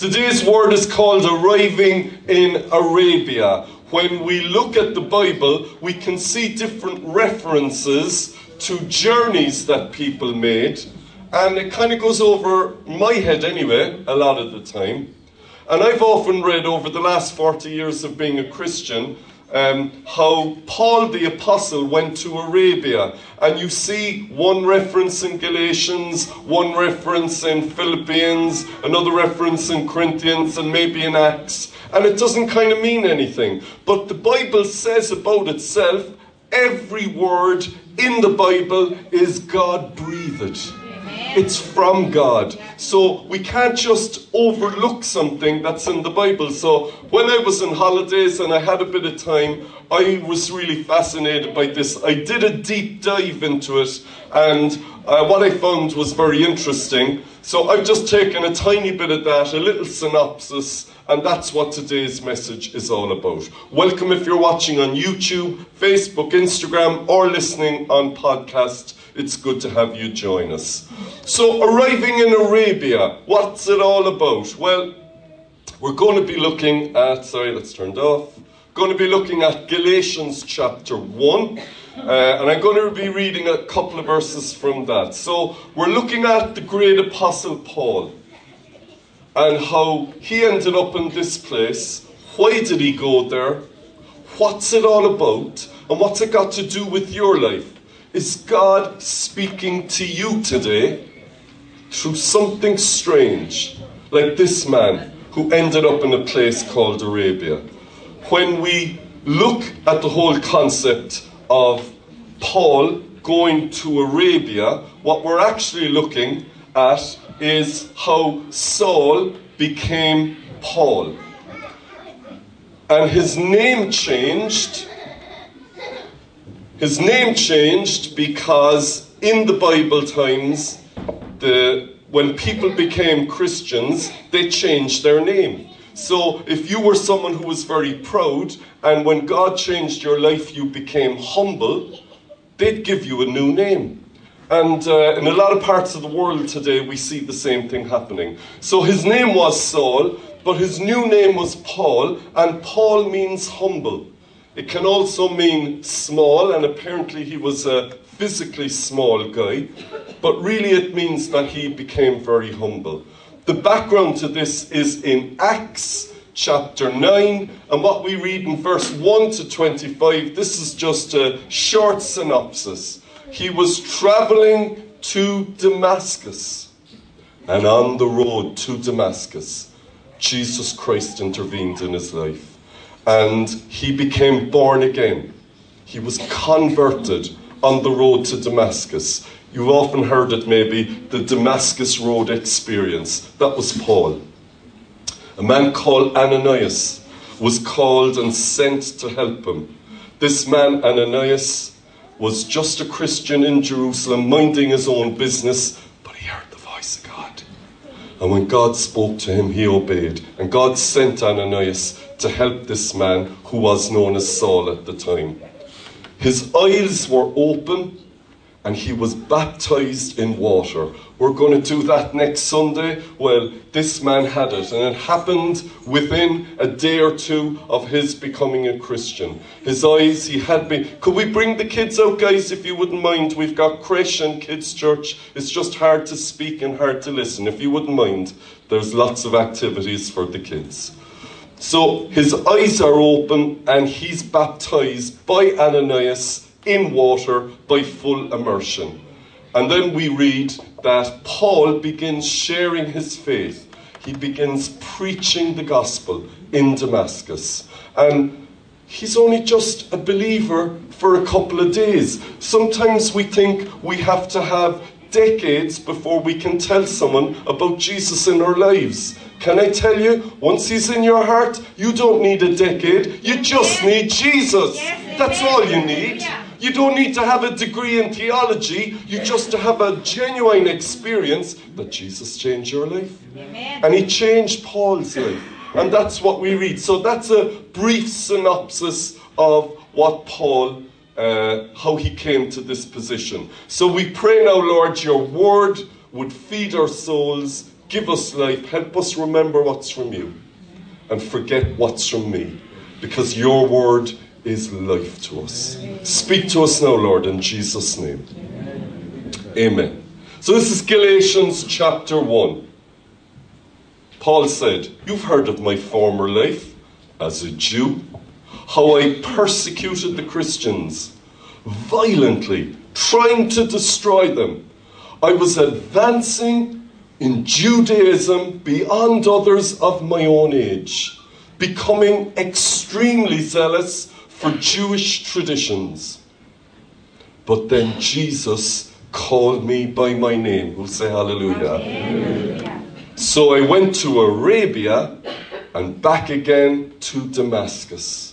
Today's word is called arriving in Arabia. When we look at the Bible, we can see different references to journeys that people made, and it kind of goes over my head anyway, a lot of the time. And I've often read over the last 40 years of being a Christian um, how Paul the Apostle went to Arabia. And you see one reference in Galatians, one reference in Philippians, another reference in Corinthians, and maybe in Acts. And it doesn't kind of mean anything. But the Bible says about itself every word in the Bible is God breathed. It's from God. So we can't just overlook something that's in the Bible. So when I was on holidays and I had a bit of time, I was really fascinated by this. I did a deep dive into it, and uh, what I found was very interesting. So I've just taken a tiny bit of that, a little synopsis, and that's what today's message is all about. Welcome if you're watching on YouTube, Facebook, Instagram, or listening on podcast. It's good to have you join us. So, arriving in Arabia, what's it all about? Well, we're going to be looking at, sorry, that's turned off. Going to be looking at Galatians chapter 1. Uh, and I'm going to be reading a couple of verses from that. So, we're looking at the great apostle Paul and how he ended up in this place. Why did he go there? What's it all about? And what's it got to do with your life? Is God speaking to you today through something strange, like this man who ended up in a place called Arabia? When we look at the whole concept of Paul going to Arabia, what we're actually looking at is how Saul became Paul. And his name changed his name changed because in the Bible times, the, when people became Christians, they changed their name. So if you were someone who was very proud, and when God changed your life, you became humble, they'd give you a new name. And uh, in a lot of parts of the world today, we see the same thing happening. So his name was Saul, but his new name was Paul, and Paul means humble. It can also mean small, and apparently he was a physically small guy, but really it means that he became very humble. The background to this is in Acts chapter 9, and what we read in verse 1 to 25, this is just a short synopsis. He was traveling to Damascus, and on the road to Damascus, Jesus Christ intervened in his life and he became born again. He was converted on the road to Damascus. You've often heard it, maybe, the Damascus Road experience. That was Paul. A man called Ananias was called and sent to help him. This man, Ananias, was just a Christian in Jerusalem, minding his own business, but he heard the voice of God. And when God spoke to him, he obeyed. And God sent Ananias to help this man who was known as Saul at the time. His eyes were open and he was baptized in water. We're going to do that next Sunday. Well, this man had it, and it happened within a day or two of his becoming a Christian. His eyes, he had been. Could we bring the kids out, guys, if you wouldn't mind? We've got creche and kids' church. It's just hard to speak and hard to listen. If you wouldn't mind, there's lots of activities for the kids. So his eyes are open and he's baptized by Ananias in water by full immersion. And then we read that Paul begins sharing his faith. He begins preaching the gospel in Damascus. And he's only just a believer for a couple of days. Sometimes we think we have to have decades before we can tell someone about Jesus in our lives. Can I tell you, once He's in your heart, you don't need a decade. You just need Jesus. That's all you need. You don't need to have a degree in theology. You just to have a genuine experience that Jesus changed your life. And He changed Paul's life. And that's what we read. So that's a brief synopsis of what Paul, uh, how he came to this position. So we pray now, Lord, your word would feed our souls give us life, help us remember what's from you and forget what's from me, because your word is life to us. Speak to us now, Lord, in Jesus' name. Amen. So, this is Galatians chapter 1. Paul said, You've heard of my former life as a Jew, how I persecuted the Christians violently, trying to destroy them. I was advancing in Judaism beyond others of my own age, becoming extremely zealous for Jewish traditions. But then Jesus called me by my name. We'll say hallelujah. hallelujah. So I went to Arabia and back again to Damascus.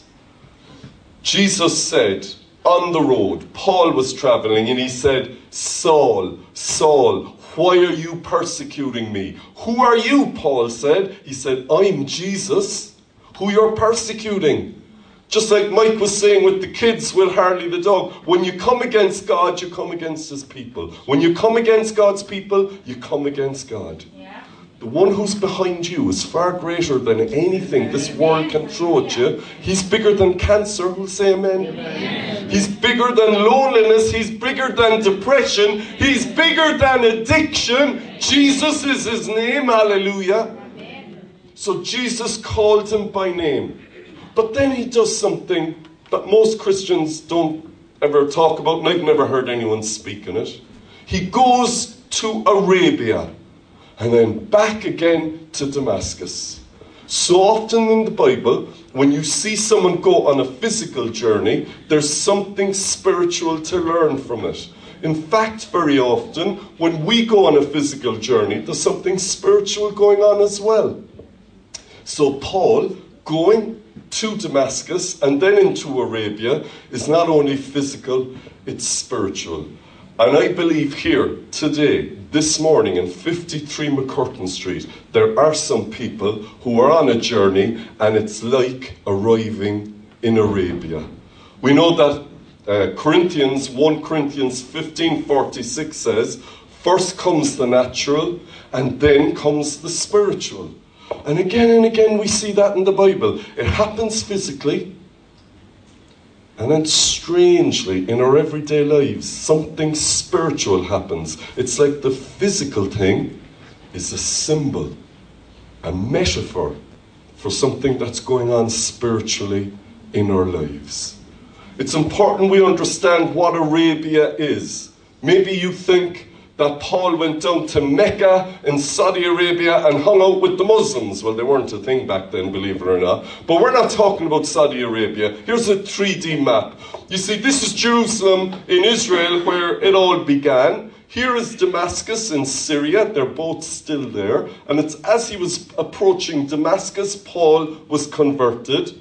Jesus said, on the road, Paul was traveling and he said, Saul, Saul, why are you persecuting me? Who are you? Paul said. He said, I'm Jesus, who you're persecuting. Just like Mike was saying with the kids with Harley the dog, when you come against God, you come against his people. When you come against God's people, you come against God. The one who's behind you is far greater than anything this world can throw at you. He's bigger than cancer. Who'll say amen? amen? He's bigger than loneliness. He's bigger than depression. He's bigger than addiction. Jesus is his name. Hallelujah. So Jesus called him by name. But then he does something that most Christians don't ever talk about, and I've never heard anyone speak in it. He goes to Arabia and then back again to Damascus. So often in the Bible, when you see someone go on a physical journey, there's something spiritual to learn from it. In fact, very often, when we go on a physical journey, there's something spiritual going on as well. So, Paul going to Damascus and then into Arabia is not only physical, it's spiritual. And I believe here today, this morning in 53 MacCurtain Street, there are some people who are on a journey and it's like arriving in Arabia. We know that uh, Corinthians 1 Corinthians 15:46 says, first comes the natural and then comes the spiritual. And again and again we see that in the Bible. It happens physically, and then, strangely, in our everyday lives, something spiritual happens. It's like the physical thing is a symbol, a metaphor for something that's going on spiritually in our lives. It's important we understand what Arabia is. Maybe you think that Paul went down to Mecca in Saudi Arabia and hung out with the Muslims. Well, they weren't a thing back then, believe it or not. But we're not talking about Saudi Arabia. Here's a 3D map. You see, this is Jerusalem in Israel where it all began. Here is Damascus in Syria. They're both still there. And it's as he was approaching Damascus, Paul was converted.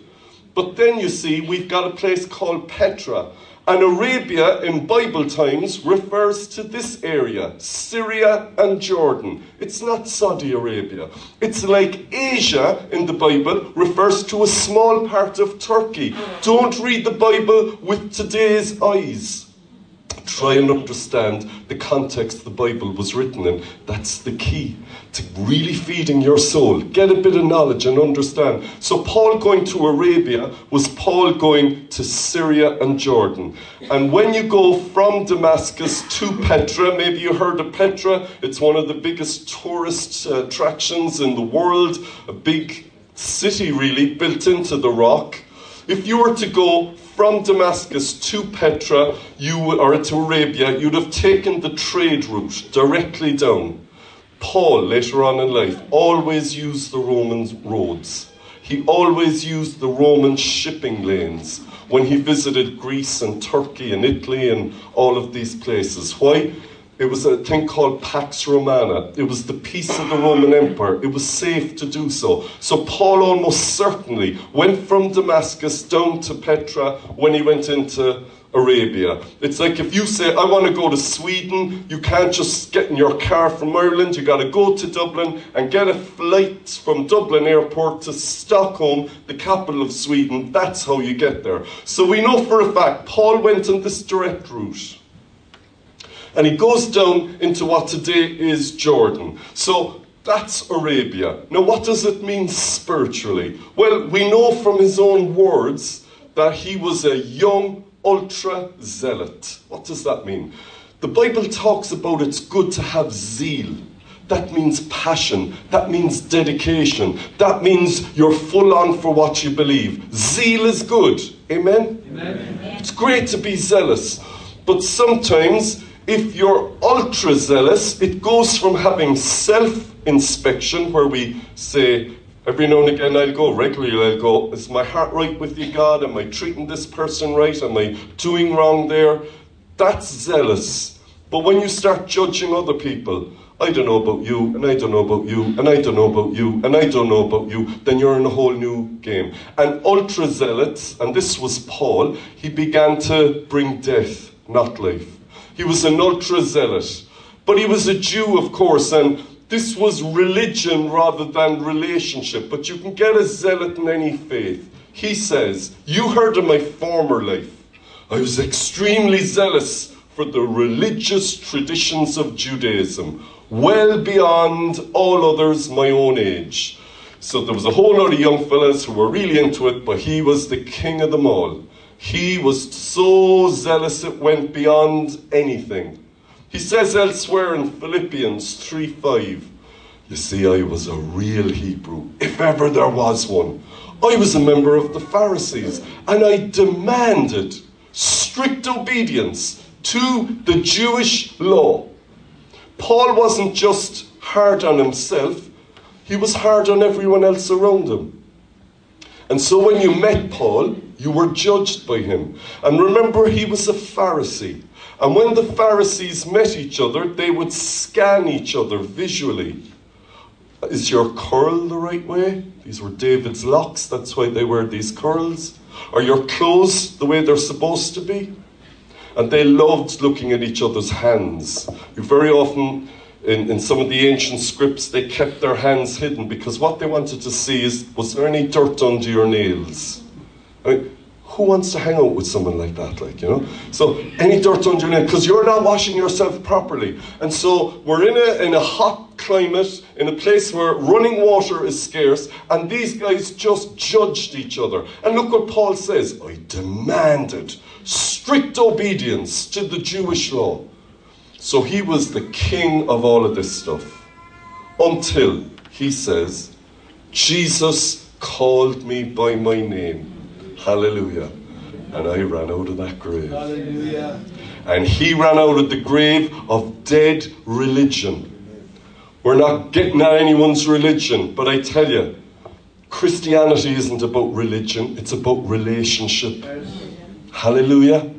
But then you see, we've got a place called Petra. And Arabia in Bible times refers to this area, Syria and Jordan. It's not Saudi Arabia. It's like Asia in the Bible refers to a small part of Turkey. Don't read the Bible with today's eyes try and understand the context the Bible was written in. That's the key to really feeding your soul. Get a bit of knowledge and understand. So, Paul going to Arabia was Paul going to Syria and Jordan. And when you go from Damascus to Petra, maybe you heard of Petra, it's one of the biggest tourist uh, attractions in the world, a big city really built into the rock. If you were to go from Damascus to Petra, you or to Arabia, you'd have taken the trade route directly down. Paul, later on in life, always used the Roman roads. He always used the Roman shipping lanes when he visited Greece and Turkey and Italy and all of these places. Why? It was a thing called Pax Romana. It was the peace of the Roman Empire. It was safe to do so. So Paul almost certainly went from Damascus down to Petra when he went into Arabia. It's like if you say, I want to go to Sweden, you can't just get in your car from Ireland. You got to go to Dublin and get a flight from Dublin airport to Stockholm, the capital of Sweden. That's how you get there. So we know for a fact Paul went on this direct route and he goes down into what today is Jordan. So That's Arabia. Now, what does it mean spiritually? Well, we know from his own words that he was a young ultra zealot. What does that mean? The Bible talks about it's good to have zeal. That means passion. That means dedication. That means you're full on for what you believe. Zeal is good. Amen? Amen. It's great to be zealous. But sometimes, if you're ultra zealous, it goes from having self inspection, where we say, every now and again I'll go, regularly I'll go, is my heart right with you, God? Am I treating this person right? Am I doing wrong there? That's zealous. But when you start judging other people, I don't know about you, and I don't know about you, and I don't know about you, and I don't know about you, then you're in a whole new game. And ultra zealots, and this was Paul, he began to bring death, not life. He was an ultra zealot. But he was a Jew, of course, and this was religion rather than relationship. But you can get a zealot in any faith. He says, You heard of my former life. I was extremely zealous for the religious traditions of Judaism well beyond all others my own age. So there was a whole lot of young fellas who were really into it, but he was the king of them all. He was so zealous it went beyond anything. He says elsewhere in Philippians 3 5, You see, I was a real Hebrew, if ever there was one. I was a member of the Pharisees, and I demanded strict obedience to the Jewish law. Paul wasn't just hard on himself, he was hard on everyone else around him. And so when you met Paul, you were judged by him. And remember, he was a Pharisee. And when the Pharisees met each other, they would scan each other visually. Is your curl the right way? These were David's locks, that's why they wear these curls. Are your clothes the way they're supposed to be? And they loved looking at each other's hands. You very often, in, in some of the ancient scripts, they kept their hands hidden because what they wanted to see is was there any dirt under your nails? I mean, who wants to hang out with someone like that? Like, you know? So, any dirt under your nails, because you're not washing yourself properly. And so, we're in a, in a hot climate, in a place where running water is scarce, and these guys just judged each other. And look what Paul says I demanded strict obedience to the Jewish law. So he was the king of all of this stuff. Until he says, Jesus called me by my name. Hallelujah. And I ran out of that grave. Hallelujah. And he ran out of the grave of dead religion. We're not getting at anyone's religion, but I tell you, Christianity isn't about religion, it's about relationship. Hallelujah.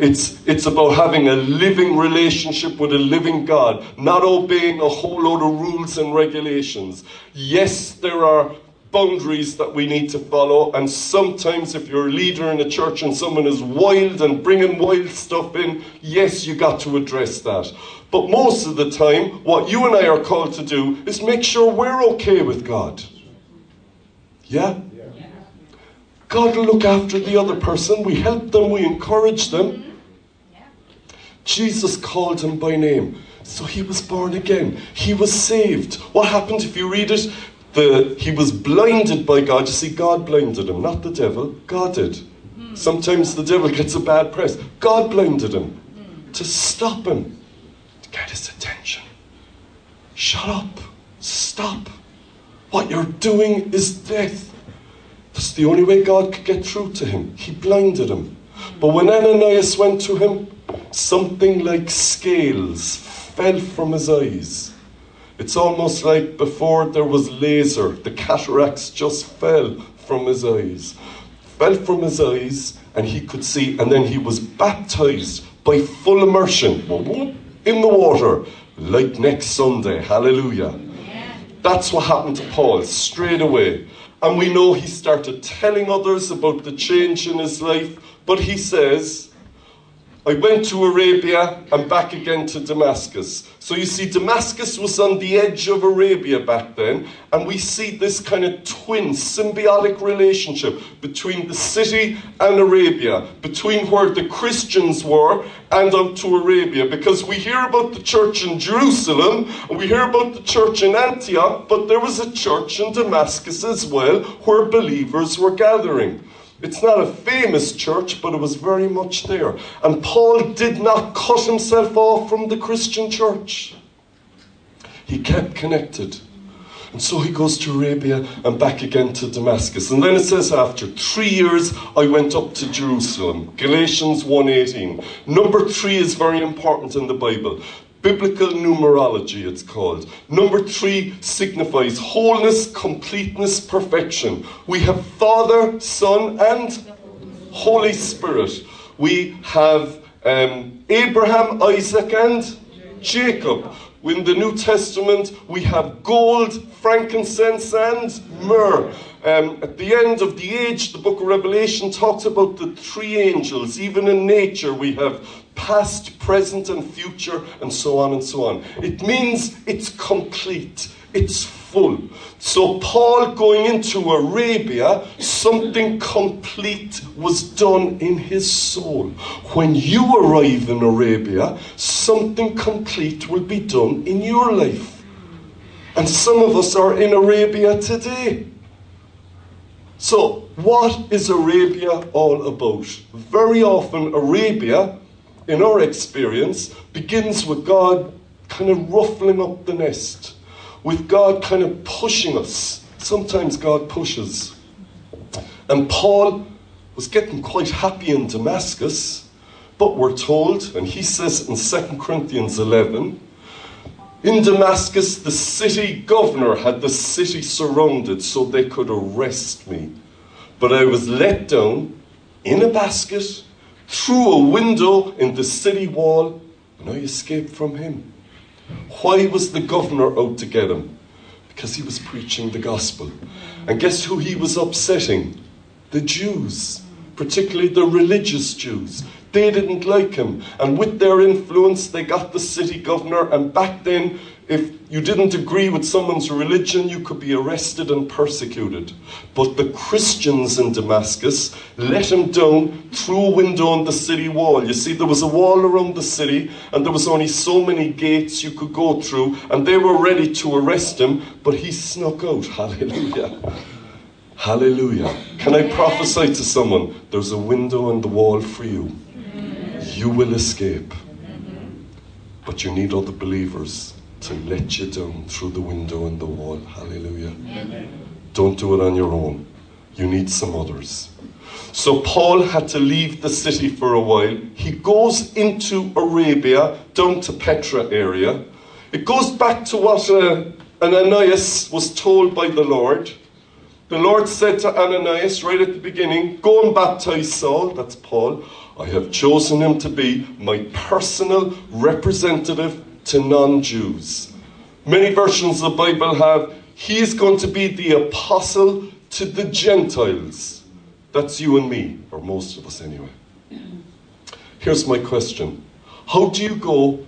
It's, it's about having a living relationship with a living God, not obeying a whole load of rules and regulations. Yes, there are boundaries that we need to follow, and sometimes if you're a leader in a church and someone is wild and bringing wild stuff in, yes, you got to address that. But most of the time, what you and I are called to do is make sure we're okay with God. Yeah? God will look after the other person. We help them, we encourage them. Jesus called him by name. So he was born again. He was saved. What happened if you read it? The, he was blinded by God. You see, God blinded him, not the devil. God did. Sometimes the devil gets a bad press. God blinded him to stop him, to get his attention. Shut up. Stop. What you're doing is death. That's the only way God could get through to him. He blinded him. But when Ananias went to him, something like scales fell from his eyes. It's almost like before there was laser, the cataracts just fell from his eyes. Fell from his eyes, and he could see, and then he was baptized by full immersion in the water, like next Sunday. Hallelujah. That's what happened to Paul straight away. And we know he started telling others about the change in his life. But he says, I went to Arabia and back again to Damascus. So you see, Damascus was on the edge of Arabia back then, and we see this kind of twin, symbiotic relationship between the city and Arabia, between where the Christians were and up to Arabia. Because we hear about the church in Jerusalem, and we hear about the church in Antioch, but there was a church in Damascus as well where believers were gathering. It's not a famous church, but it was very much there. And Paul did not cut himself off from the Christian church. He kept connected. And so he goes to Arabia and back again to Damascus. And then it says after 3 years I went up to Jerusalem. Galatians 1:18. Number 3 is very important in the Bible. Biblical numerology, it's called. Number three signifies wholeness, completeness, perfection. We have Father, Son, and Holy Spirit. We have um, Abraham, Isaac, and Jacob. In the New Testament, we have gold, frankincense, and myrrh. Um, at the end of the age, the book of Revelation talks about the three angels. Even in nature, we have past, present, and future, and so on and so on. It means it's complete, it's full. So, Paul going into Arabia, something complete was done in his soul. When you arrive in Arabia, something complete will be done in your life. And some of us are in Arabia today. So, what is Arabia all about? Very often, Arabia in our experience, begins with God kind of ruffling up the nest, with God kind of pushing us. Sometimes God pushes. And Paul was getting quite happy in Damascus, but we're told, and he says in 2 Corinthians 11, in Damascus, the city governor had the city surrounded so they could arrest me. But I was let down in a basket through a window in the city wall, and I escaped from him. Why was the governor out to get him? Because he was preaching the gospel. And guess who he was upsetting? The Jews, particularly the religious Jews. They didn't like him. And with their influence, they got the city governor. And back then, if you didn't agree with someone's religion, you could be arrested and persecuted. But the Christians in Damascus let him down through a window on the city wall. You see, there was a wall around the city, and there was only so many gates you could go through, and they were ready to arrest him, but he snuck out. Hallelujah. Hallelujah. Can I prophesy to someone? There's a window in the wall for you. You will escape. But you need other believers to let you down through the window in the wall. Hallelujah. Amen. Don't do it on your own. You need some others. So Paul had to leave the city for a while. He goes into Arabia, down to Petra area. It goes back to what uh, Ananias was told by the Lord. The Lord said to Ananias right at the beginning, Go and baptize Saul, that's Paul. I have chosen him to be my personal representative to non Jews. Many versions of the Bible have, He is going to be the apostle to the Gentiles. That's you and me, or most of us anyway. Here's my question How do you go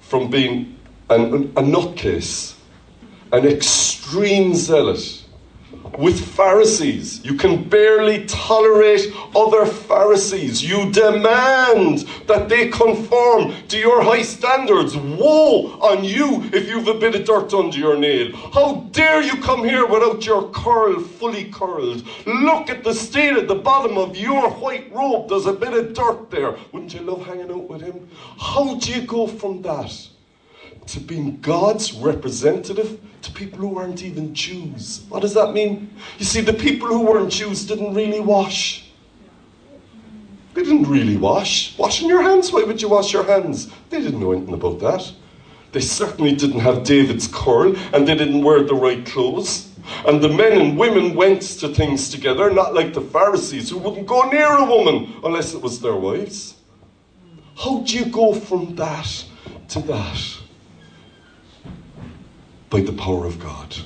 from being an, a nutcase, an extreme zealot, with Pharisees. You can barely tolerate other Pharisees. You demand that they conform to your high standards. Woe on you if you've a bit of dirt under your nail. How dare you come here without your curl fully curled? Look at the state at the bottom of your white robe. There's a bit of dirt there. Wouldn't you love hanging out with him? How do you go from that to being God's representative? to people who weren't even Jews. What does that mean? You see, the people who weren't Jews didn't really wash. They didn't really wash. Washing your hands, why would you wash your hands? They didn't know anything about that. They certainly didn't have David's curl, and they didn't wear the right clothes. And the men and women went to things together, not like the Pharisees who wouldn't go near a woman unless it was their wives. How do you go from that to that? By the power of God.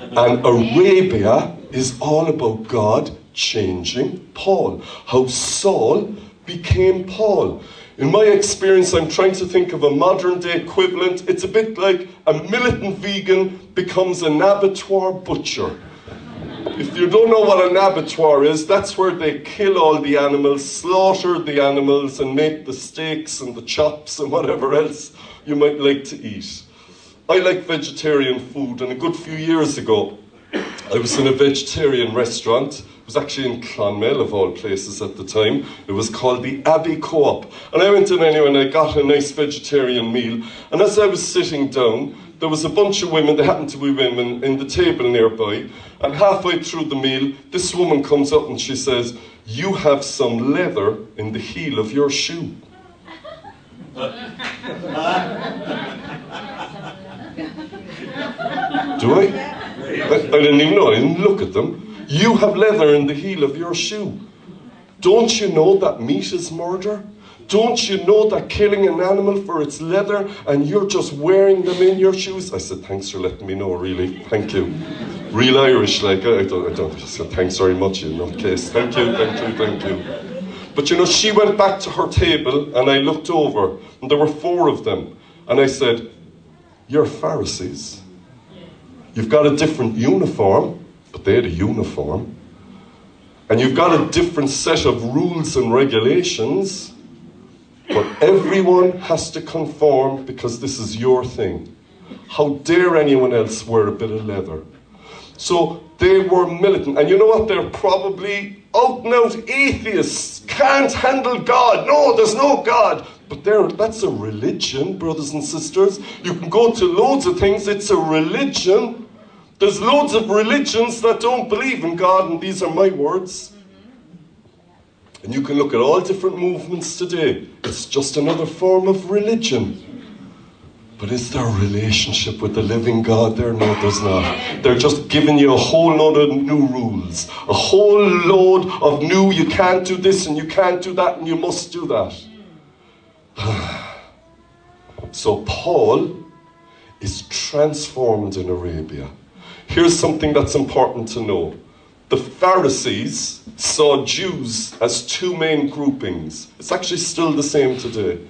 And Arabia is all about God changing Paul. How Saul became Paul. In my experience, I'm trying to think of a modern day equivalent. It's a bit like a militant vegan becomes an abattoir butcher. If you don't know what an abattoir is, that's where they kill all the animals, slaughter the animals, and make the steaks and the chops and whatever else you might like to eat. I like vegetarian food, and a good few years ago, I was in a vegetarian restaurant. It was actually in Clonmel, of all places at the time. It was called the Abbey Co-op. And I went in anyway and I got a nice vegetarian meal. And as I was sitting down, there was a bunch of women, they happened to be women, in the table nearby. And halfway through the meal, this woman comes up and she says, You have some leather in the heel of your shoe. Do I? I? Didn't even know, I didn't look at them. You have leather in the heel of your shoe. Don't you know that meat is murder? Don't you know that killing an animal for its leather and you're just wearing them in your shoes? I said, Thanks for letting me know, really. Thank you. Real Irish, like, I don't, I don't, I said, Thanks very much in that case. Thank you, thank you, thank you. But you know, she went back to her table and I looked over and there were four of them. And I said, You're Pharisees. You've got a different uniform, but they had a uniform. And you've got a different set of rules and regulations, but everyone has to conform because this is your thing. How dare anyone else wear a bit of leather? So they were militant. And you know what? They're probably out and out atheists, can't handle God. No, there's no God. But there, that's a religion, brothers and sisters. You can go to loads of things, it's a religion. There's loads of religions that don't believe in God, and these are my words. And you can look at all different movements today. It's just another form of religion. But is there a relationship with the living God there? No, there's not. They're just giving you a whole load of new rules, a whole load of new, you can't do this and you can't do that and you must do that. so Paul is transformed in Arabia. Here's something that's important to know. The Pharisees saw Jews as two main groupings. It's actually still the same today.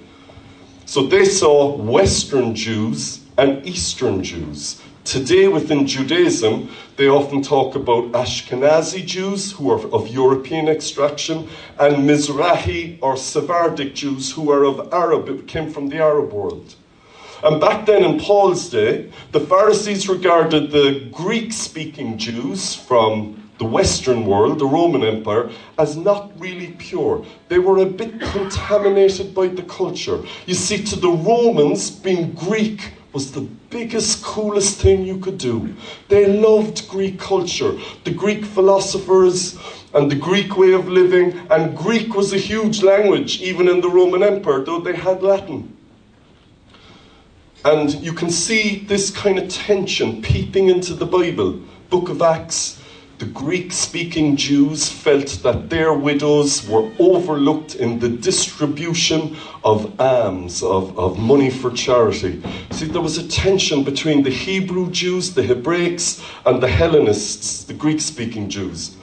So they saw Western Jews and Eastern Jews. Today, within Judaism, they often talk about Ashkenazi Jews who are of European extraction and Mizrahi or Sephardic Jews who are of Arab, came from the Arab world. And back then in Paul's day, the Pharisees regarded the Greek speaking Jews from the Western world, the Roman Empire, as not really pure. They were a bit contaminated by the culture. You see, to the Romans, being Greek was the biggest, coolest thing you could do. They loved Greek culture, the Greek philosophers, and the Greek way of living, and Greek was a huge language, even in the Roman Empire, though they had Latin. And you can see this kind of tension peeping into the Bible. Book of Acts, the Greek speaking Jews felt that their widows were overlooked in the distribution of alms, of, of money for charity. See, there was a tension between the Hebrew Jews, the Hebraics, and the Hellenists, the Greek speaking Jews.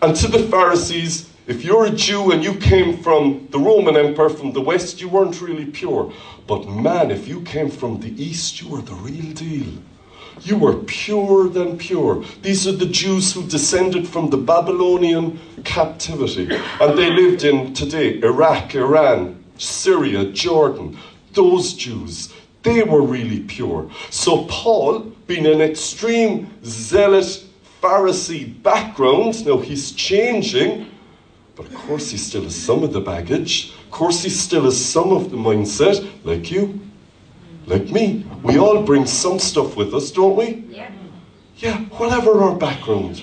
And to the Pharisees, if you're a Jew and you came from the Roman Empire, from the West, you weren't really pure. But man, if you came from the East, you were the real deal. You were purer than pure. These are the Jews who descended from the Babylonian captivity. And they lived in today Iraq, Iran, Syria, Jordan. Those Jews, they were really pure. So Paul, being an extreme zealot Pharisee background, now he's changing, but of course he still has some of the baggage. Of course he still has some of the mindset, like you like me. We all bring some stuff with us, don't we? Yeah. Yeah, whatever our background.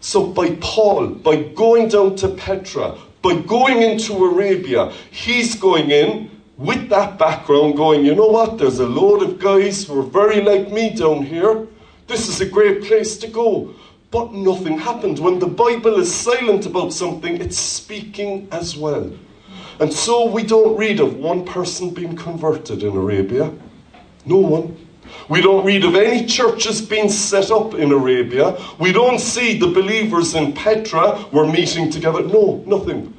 So by Paul, by going down to Petra, by going into Arabia, he's going in with that background, going, you know what, there's a load of guys who are very like me down here. This is a great place to go. But nothing happened. When the Bible is silent about something, it's speaking as well. And so we don't read of one person being converted in Arabia. No one. We don't read of any churches being set up in Arabia. We don't see the believers in Petra were meeting together. No, nothing.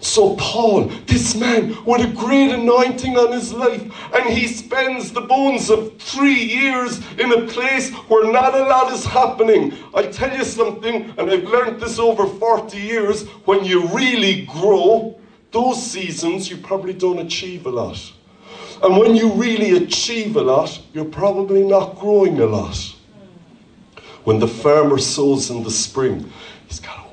So, Paul, this man with a great anointing on his life, and he spends the bones of three years in a place where not a lot is happening. I'll tell you something, and I've learned this over 40 years when you really grow, those seasons you probably don't achieve a lot. And when you really achieve a lot, you're probably not growing a lot. When the farmer sows in the spring, he's got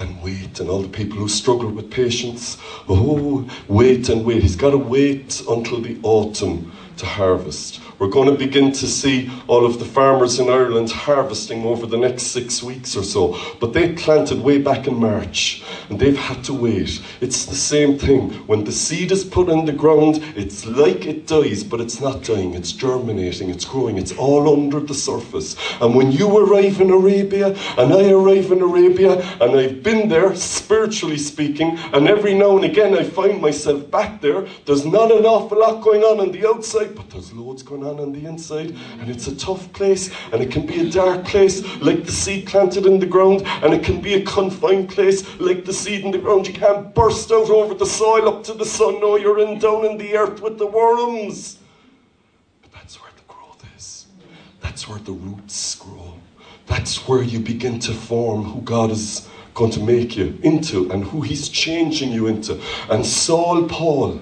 and wait. And all the people who struggle with patience, oh, wait and wait. He's got to wait until the autumn to harvest. We're going to begin to see all of the farmers in Ireland harvesting over the next six weeks or so. But they planted way back in March and they've had to wait. It's the same thing. When the seed is put in the ground, it's like it dies, but it's not dying. It's germinating, it's growing, it's all under the surface. And when you arrive in Arabia and I arrive in Arabia and I've been there, spiritually speaking, and every now and again I find myself back there, there's not an awful lot going on on the outside, but there's loads going on on the inside, and it's a tough place, and it can be a dark place, like the seed planted in the ground, and it can be a confined place, like the seed in the ground. You can't burst out over the soil up to the sun. No, you're in down in the earth with the worms. But that's where the growth is. That's where the roots grow. That's where you begin to form who God is going to make you into and who He's changing you into. And Saul Paul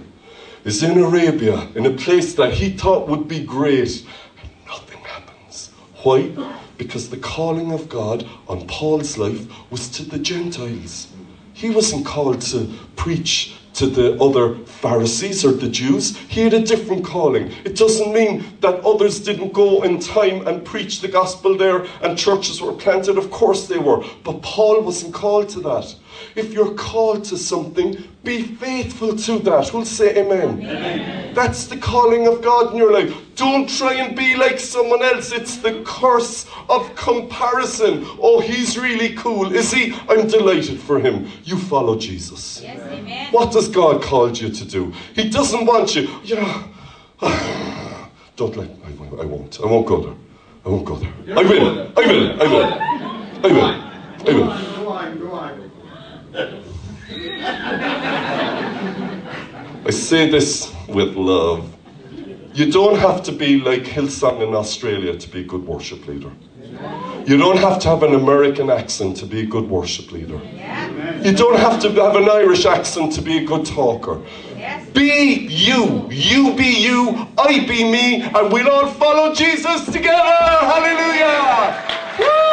is in Arabia, in a place that he thought would be great, and nothing happens. Why? Because the calling of God on Paul's life was to the Gentiles. He wasn't called to preach to the other Pharisees or the Jews. He had a different calling. It doesn't mean that others didn't go in time and preach the gospel there and churches were planted. Of course they were. But Paul wasn't called to that. If you're called to something, be faithful to that. We'll say amen? amen? That's the calling of God in your life. Don't try and be like someone else. It's the curse of comparison. Oh, he's really cool. Is he? I'm delighted for him. You follow Jesus. Yes, amen. What does God call you to do? He doesn't want you, you know. Don't let I, I won't. I won't go there. I won't go there. I will. I will. I will. I will. I will. Go on. I say this with love. You don't have to be like Hillsong in Australia to be a good worship leader. You don't have to have an American accent to be a good worship leader. You don't have to have an Irish accent to be a good talker. Be you. You be you. I be me. And we'll all follow Jesus together. Hallelujah. Woo!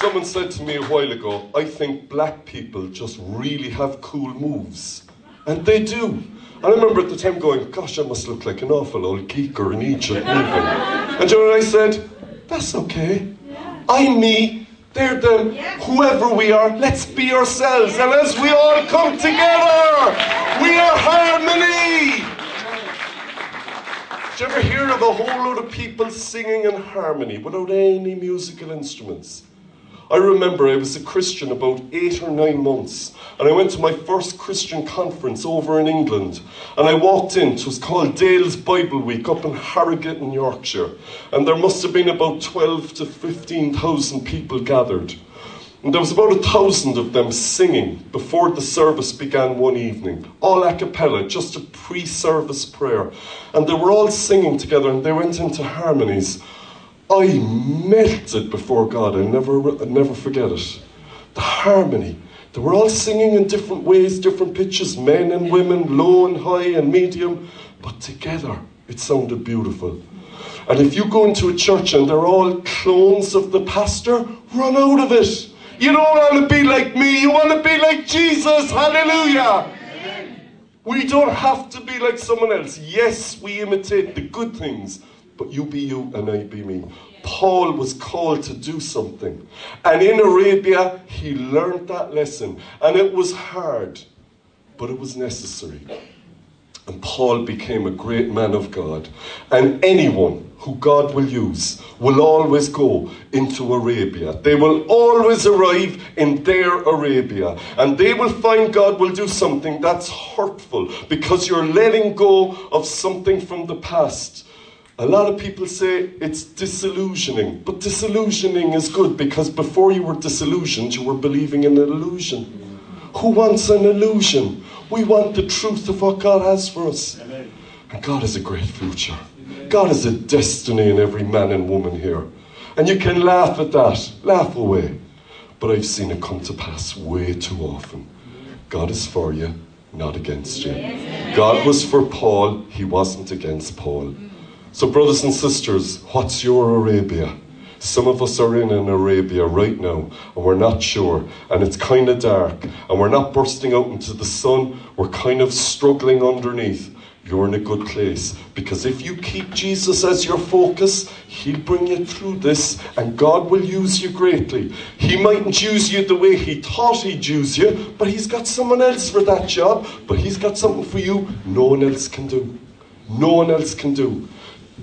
Someone said to me a while ago, I think black people just really have cool moves. And they do. And I remember at the time going, gosh, I must look like an awful old geeker in Egypt moving. And you know what I said? That's okay. I'm me, they're them, whoever we are, let's be ourselves. And as we all come together, we are harmony. Did you ever hear of a whole load of people singing in harmony without any musical instruments? I remember I was a Christian about eight or nine months, and I went to my first Christian conference over in England. And I walked in, it was called Dales Bible Week up in Harrogate in Yorkshire. And there must have been about 12 to 15,000 people gathered. And there was about a thousand of them singing before the service began one evening, all a cappella, just a pre service prayer. And they were all singing together and they went into harmonies. I melted before God. I never, I never forget it. The harmony. They were all singing in different ways, different pitches, men and women, low and high and medium, but together it sounded beautiful. And if you go into a church and they're all clones of the pastor, run out of it. You don't want to be like me, you want to be like Jesus. Hallelujah. We don't have to be like someone else. Yes, we imitate the good things, but you be you and I be me. Paul was called to do something. And in Arabia, he learned that lesson. And it was hard, but it was necessary. And Paul became a great man of God. And anyone who God will use will always go into Arabia. They will always arrive in their Arabia. And they will find God will do something that's hurtful because you're letting go of something from the past A lot of people say it's disillusioning, but disillusioning is good because before you were disillusioned, you were believing in an illusion. Who wants an illusion? We want the truth of what God has for us. And God has a great future. God has a destiny in every man and woman here. And you can laugh at that, laugh away. But I've seen it come to pass way too often. God is for you, not against you. God was for Paul, he wasn't against Paul. So, brothers and sisters, what's your Arabia? Some of us are in an Arabia right now and we're not sure, and it's kind of dark, and we're not bursting out into the sun, we're kind of struggling underneath. You're in a good place because if you keep Jesus as your focus, He'll bring you through this and God will use you greatly. He mightn't use you the way He thought He'd use you, but He's got someone else for that job, but He's got something for you no one else can do. No one else can do.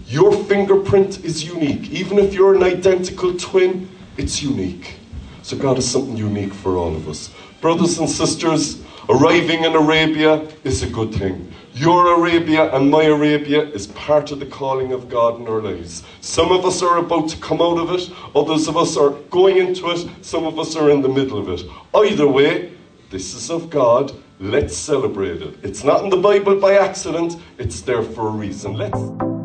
Your fingerprint is unique. Even if you're an identical twin, it's unique. So God has something unique for all of us. Brothers and sisters, arriving in Arabia is a good thing. Your Arabia and my Arabia is part of the calling of God in our lives. Some of us are about to come out of it, others of us are going into it, some of us are in the middle of it. Either way, this is of God. Let's celebrate it. It's not in the Bible by accident, it's there for a reason. Let's.